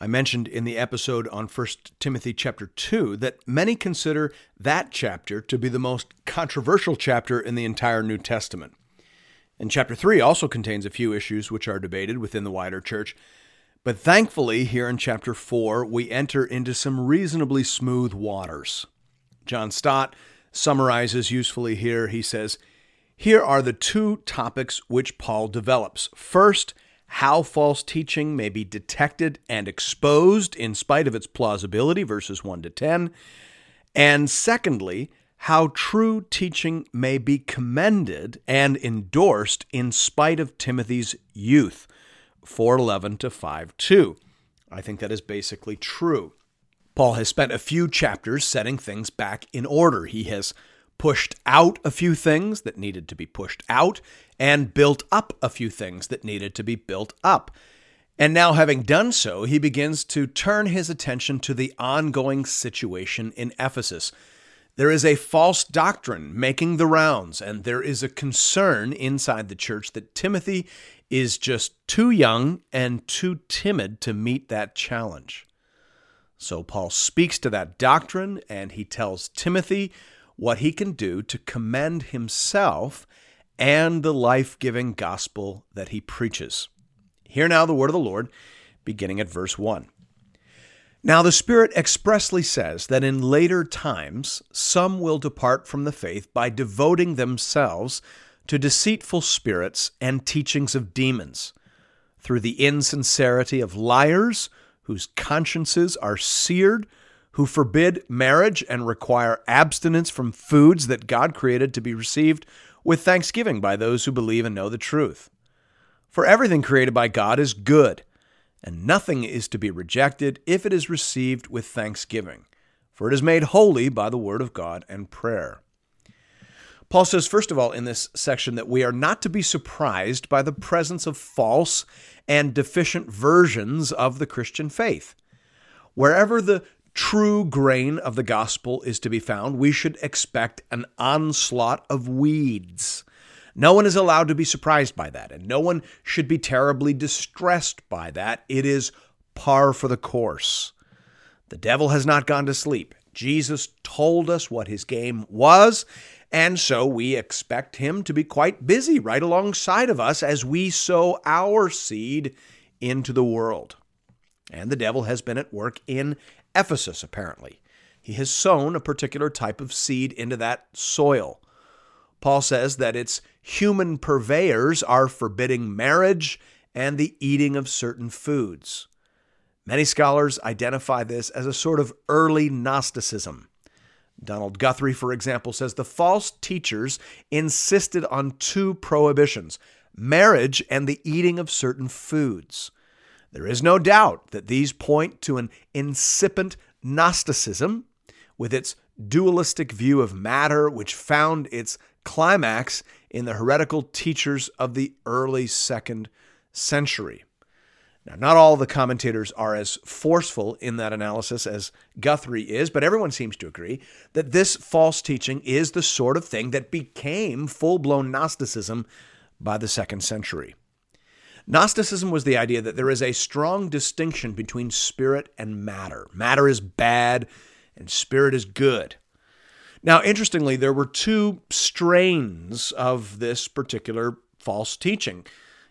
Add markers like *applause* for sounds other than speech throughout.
I mentioned in the episode on 1 Timothy chapter 2 that many consider that chapter to be the most controversial chapter in the entire New Testament. And chapter 3 also contains a few issues which are debated within the wider church. But thankfully, here in chapter 4, we enter into some reasonably smooth waters. John Stott summarizes usefully here. He says, Here are the two topics which Paul develops. First, how false teaching may be detected and exposed in spite of its plausibility, verses 1 to 10. And secondly, how true teaching may be commended and endorsed in spite of Timothy's youth, 411 to 52. I think that is basically true. Paul has spent a few chapters setting things back in order. He has pushed out a few things that needed to be pushed out, and built up a few things that needed to be built up. And now, having done so, he begins to turn his attention to the ongoing situation in Ephesus. There is a false doctrine making the rounds, and there is a concern inside the church that Timothy is just too young and too timid to meet that challenge. So, Paul speaks to that doctrine, and he tells Timothy what he can do to commend himself and the life giving gospel that he preaches. Hear now the word of the Lord, beginning at verse 1. Now, the Spirit expressly says that in later times some will depart from the faith by devoting themselves to deceitful spirits and teachings of demons, through the insincerity of liars whose consciences are seared who forbid marriage and require abstinence from foods that God created to be received with thanksgiving by those who believe and know the truth. For everything created by God is good, and nothing is to be rejected if it is received with thanksgiving, for it is made holy by the word of God and prayer. Paul says, first of all, in this section, that we are not to be surprised by the presence of false and deficient versions of the Christian faith. Wherever the true grain of the gospel is to be found, we should expect an onslaught of weeds. No one is allowed to be surprised by that, and no one should be terribly distressed by that. It is par for the course. The devil has not gone to sleep. Jesus told us what his game was, and so we expect him to be quite busy right alongside of us as we sow our seed into the world. And the devil has been at work in Ephesus, apparently. He has sown a particular type of seed into that soil. Paul says that its human purveyors are forbidding marriage and the eating of certain foods. Many scholars identify this as a sort of early Gnosticism. Donald Guthrie, for example, says the false teachers insisted on two prohibitions marriage and the eating of certain foods. There is no doubt that these point to an incipient Gnosticism with its dualistic view of matter, which found its climax in the heretical teachers of the early second century. Now, not all the commentators are as forceful in that analysis as Guthrie is, but everyone seems to agree that this false teaching is the sort of thing that became full blown Gnosticism by the second century. Gnosticism was the idea that there is a strong distinction between spirit and matter. Matter is bad and spirit is good. Now, interestingly, there were two strains of this particular false teaching.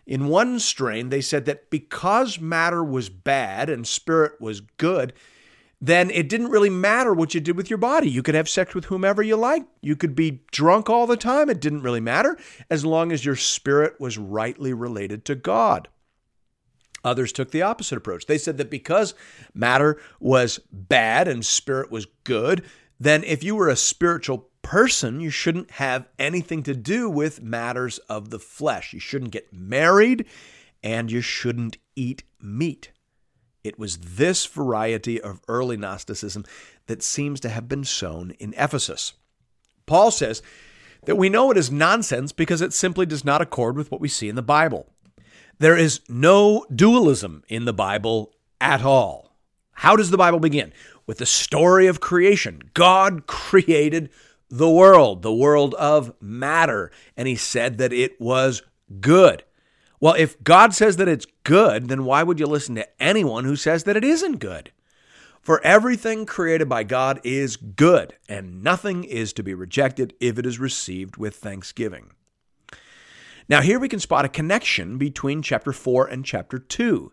In one strain, they said that because matter was bad and spirit was good, then it didn't really matter what you did with your body. You could have sex with whomever you liked. You could be drunk all the time. It didn't really matter as long as your spirit was rightly related to God. Others took the opposite approach. They said that because matter was bad and spirit was good, then if you were a spiritual person, you shouldn't have anything to do with matters of the flesh. You shouldn't get married and you shouldn't eat meat. It was this variety of early Gnosticism that seems to have been sown in Ephesus. Paul says that we know it is nonsense because it simply does not accord with what we see in the Bible. There is no dualism in the Bible at all. How does the Bible begin? With the story of creation. God created the world, the world of matter, and he said that it was good. Well, if God says that it's good, then why would you listen to anyone who says that it isn't good? For everything created by God is good, and nothing is to be rejected if it is received with thanksgiving. Now, here we can spot a connection between chapter 4 and chapter 2.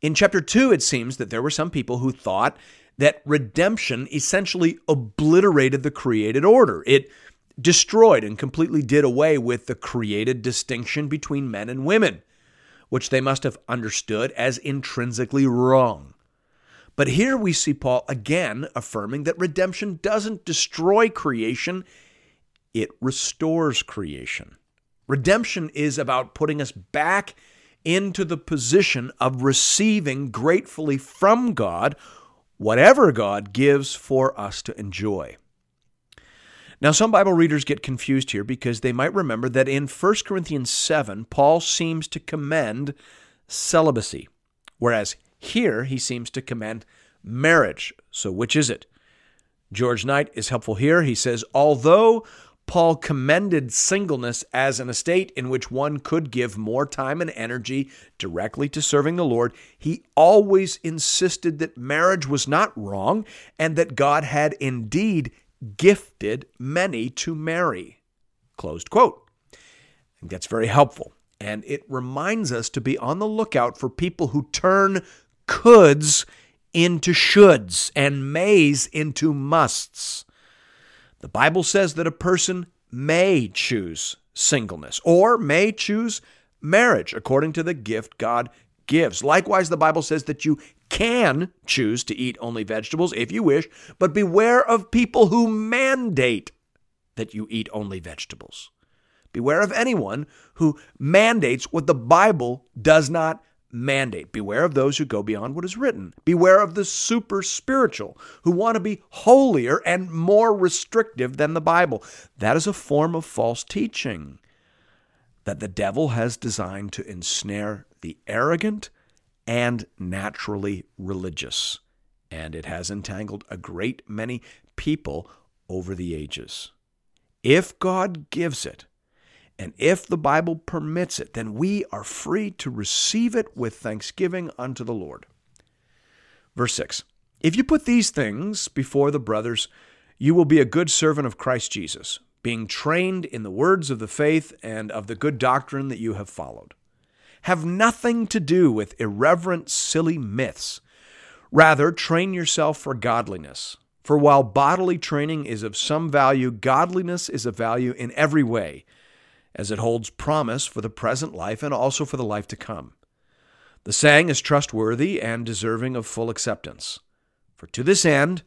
In chapter 2, it seems that there were some people who thought that redemption essentially obliterated the created order. It destroyed and completely did away with the created distinction between men and women, which they must have understood as intrinsically wrong. But here we see Paul again affirming that redemption doesn't destroy creation, it restores creation. Redemption is about putting us back into the position of receiving gratefully from God whatever God gives for us to enjoy. Now, some Bible readers get confused here because they might remember that in 1 Corinthians 7, Paul seems to commend celibacy, whereas here he seems to commend marriage. So, which is it? George Knight is helpful here. He says, although Paul commended singleness as an estate in which one could give more time and energy directly to serving the Lord. He always insisted that marriage was not wrong and that God had indeed gifted many to marry. Closed quote. Think that's very helpful. And it reminds us to be on the lookout for people who turn coulds into shoulds and mays into musts. The Bible says that a person may choose singleness or may choose marriage according to the gift God gives. Likewise, the Bible says that you can choose to eat only vegetables if you wish, but beware of people who mandate that you eat only vegetables. Beware of anyone who mandates what the Bible does not mandate. Beware of those who go beyond what is written. Beware of the super spiritual who want to be holier and more restrictive than the Bible. That is a form of false teaching that the devil has designed to ensnare the arrogant and naturally religious. And it has entangled a great many people over the ages. If God gives it, and if the Bible permits it, then we are free to receive it with thanksgiving unto the Lord. Verse 6 If you put these things before the brothers, you will be a good servant of Christ Jesus, being trained in the words of the faith and of the good doctrine that you have followed. Have nothing to do with irreverent, silly myths. Rather, train yourself for godliness. For while bodily training is of some value, godliness is of value in every way as it holds promise for the present life and also for the life to come. The saying is trustworthy and deserving of full acceptance. For to this end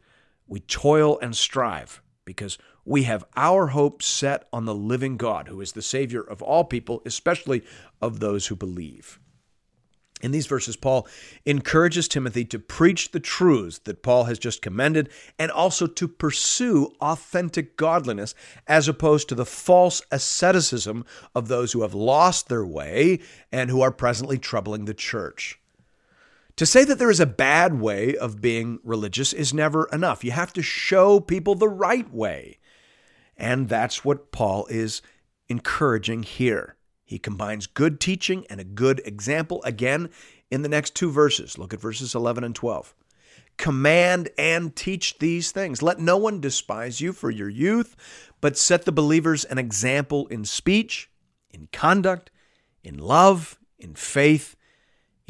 we toil and strive, because we have our hope set on the living God, who is the Savior of all people, especially of those who believe. In these verses, Paul encourages Timothy to preach the truths that Paul has just commended and also to pursue authentic godliness as opposed to the false asceticism of those who have lost their way and who are presently troubling the church. To say that there is a bad way of being religious is never enough. You have to show people the right way. And that's what Paul is encouraging here. He combines good teaching and a good example again in the next two verses. Look at verses 11 and 12. Command and teach these things. Let no one despise you for your youth, but set the believers an example in speech, in conduct, in love, in faith,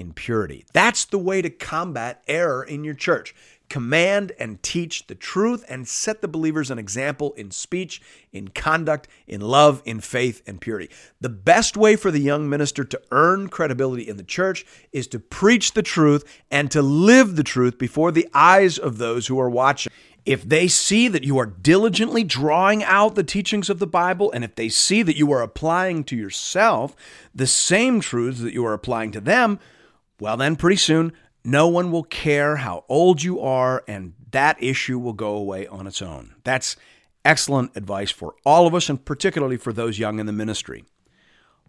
in purity. That's the way to combat error in your church command and teach the truth and set the believers an example in speech, in conduct, in love, in faith, and purity. The best way for the young minister to earn credibility in the church is to preach the truth and to live the truth before the eyes of those who are watching. If they see that you are diligently drawing out the teachings of the Bible, and if they see that you are applying to yourself the same truths that you are applying to them, well, then pretty soon no one will care how old you are, and that issue will go away on its own. That's excellent advice for all of us, and particularly for those young in the ministry.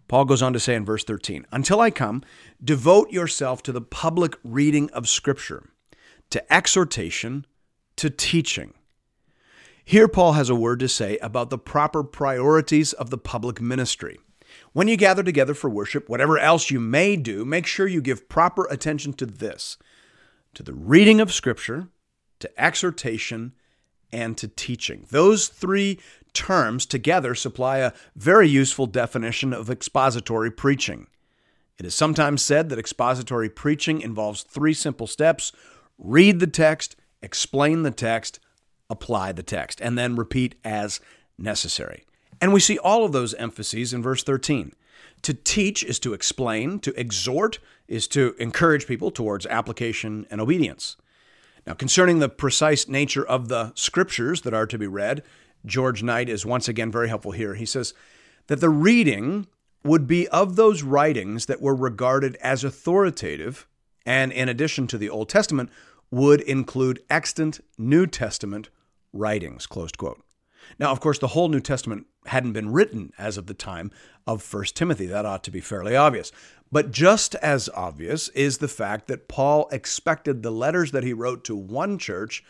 Paul goes on to say in verse 13, Until I come, devote yourself to the public reading of Scripture, to exhortation, to teaching. Here, Paul has a word to say about the proper priorities of the public ministry. When you gather together for worship, whatever else you may do, make sure you give proper attention to this to the reading of Scripture, to exhortation, and to teaching. Those three terms together supply a very useful definition of expository preaching. It is sometimes said that expository preaching involves three simple steps read the text, explain the text, apply the text, and then repeat as necessary. And we see all of those emphases in verse 13. To teach is to explain, to exhort is to encourage people towards application and obedience. Now, concerning the precise nature of the scriptures that are to be read, George Knight is once again very helpful here. He says that the reading would be of those writings that were regarded as authoritative, and in addition to the Old Testament, would include extant New Testament writings. Closed quote. Now, of course, the whole New Testament hadn't been written as of the time of 1 Timothy. That ought to be fairly obvious. But just as obvious is the fact that Paul expected the letters that he wrote to one church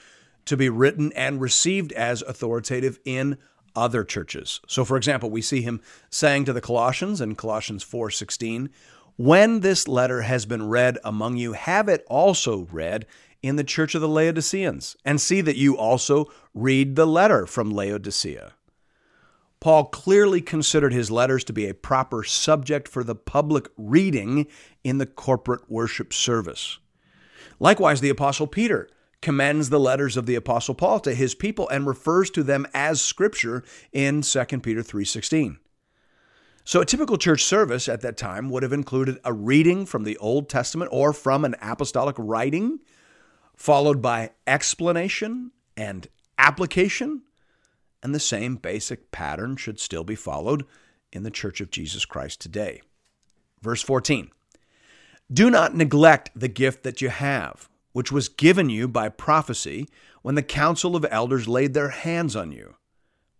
to be written and received as authoritative in other churches. So for example, we see him saying to the Colossians in Colossians 4:16, "When this letter has been read among you, have it also read in the church of the Laodiceans, and see that you also read the letter from Laodicea." Paul clearly considered his letters to be a proper subject for the public reading in the corporate worship service. Likewise, the Apostle Peter commends the letters of the apostle Paul to his people and refers to them as scripture in 2 Peter 3:16. So a typical church service at that time would have included a reading from the Old Testament or from an apostolic writing followed by explanation and application and the same basic pattern should still be followed in the Church of Jesus Christ today. Verse 14 Do not neglect the gift that you have, which was given you by prophecy when the council of elders laid their hands on you.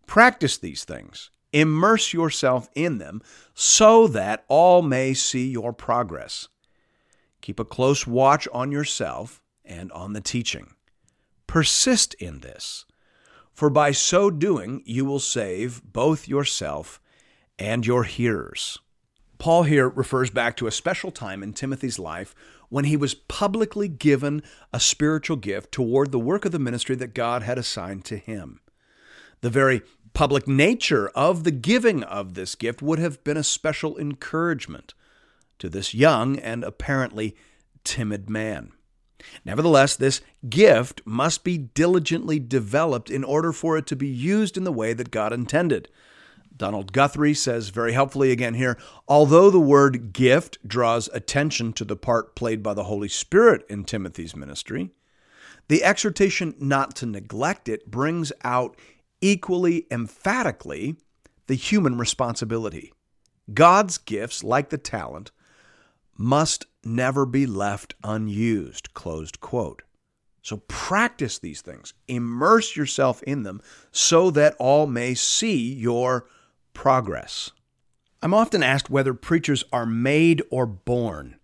Practice these things, immerse yourself in them, so that all may see your progress. Keep a close watch on yourself and on the teaching. Persist in this for by so doing you will save both yourself and your hearers. Paul here refers back to a special time in Timothy's life when he was publicly given a spiritual gift toward the work of the ministry that God had assigned to him. The very public nature of the giving of this gift would have been a special encouragement to this young and apparently timid man. Nevertheless, this gift must be diligently developed in order for it to be used in the way that God intended. Donald Guthrie says very helpfully again here although the word gift draws attention to the part played by the Holy Spirit in Timothy's ministry, the exhortation not to neglect it brings out equally emphatically the human responsibility. God's gifts, like the talent, must never be left unused. Closed quote. So practice these things, immerse yourself in them so that all may see your progress. I'm often asked whether preachers are made or born,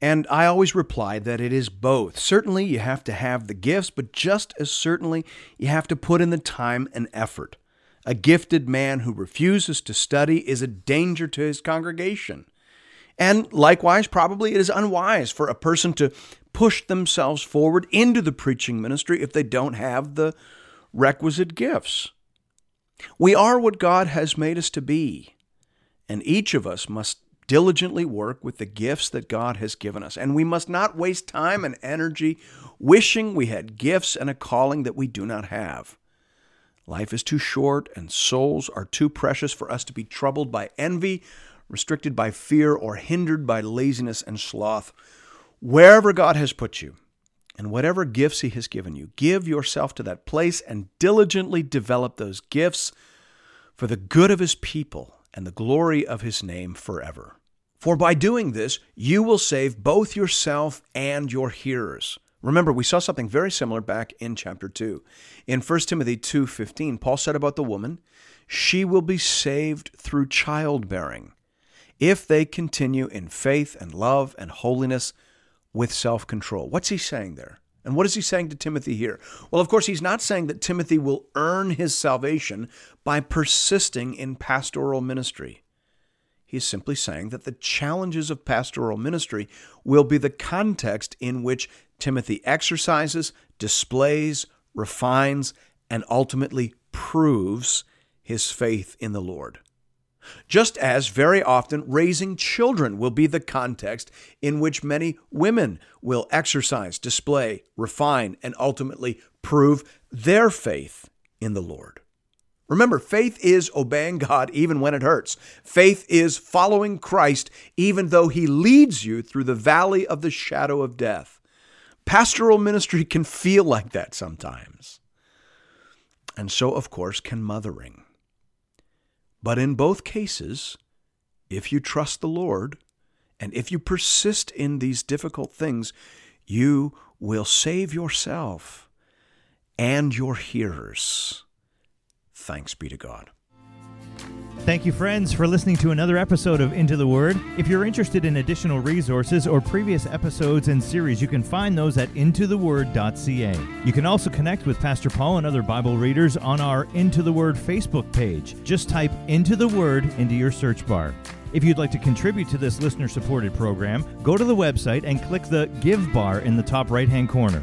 and I always reply that it is both. Certainly, you have to have the gifts, but just as certainly, you have to put in the time and effort. A gifted man who refuses to study is a danger to his congregation. And likewise, probably it is unwise for a person to push themselves forward into the preaching ministry if they don't have the requisite gifts. We are what God has made us to be, and each of us must diligently work with the gifts that God has given us. And we must not waste time and energy wishing we had gifts and a calling that we do not have. Life is too short, and souls are too precious for us to be troubled by envy restricted by fear, or hindered by laziness and sloth. Wherever God has put you, and whatever gifts He has given you, give yourself to that place and diligently develop those gifts for the good of His people and the glory of His name forever. For by doing this, you will save both yourself and your hearers. Remember, we saw something very similar back in chapter 2. In 1 Timothy 2:15, Paul said about the woman, "She will be saved through childbearing, if they continue in faith and love and holiness with self-control." What's he saying there? And what is he saying to Timothy here? Well, of course, he's not saying that Timothy will earn his salvation by persisting in pastoral ministry. He's simply saying that the challenges of pastoral ministry will be the context in which Timothy exercises, displays, refines, and ultimately proves his faith in the Lord. Just as very often raising children will be the context in which many women will exercise, display, refine, and ultimately prove their faith in the Lord. Remember, faith is obeying God even when it hurts. Faith is following Christ even though he leads you through the valley of the shadow of death. Pastoral ministry *laughs* can feel like that sometimes. And so, of course, can mothering. But in both cases, if you trust the Lord and if you persist in these difficult things, you will save yourself and your hearers. Thanks be to God. Thank you, friends, for listening to another episode of Into the Word. If you're interested in additional resources or previous episodes and series, you can find those at intotheword.ca. You can also connect with Pastor Paul and other Bible readers on our Into the Word Facebook page. Just type Into the Word into your search bar. If you'd like to contribute to this listener supported program, go to the website and click the Give bar in the top right hand corner.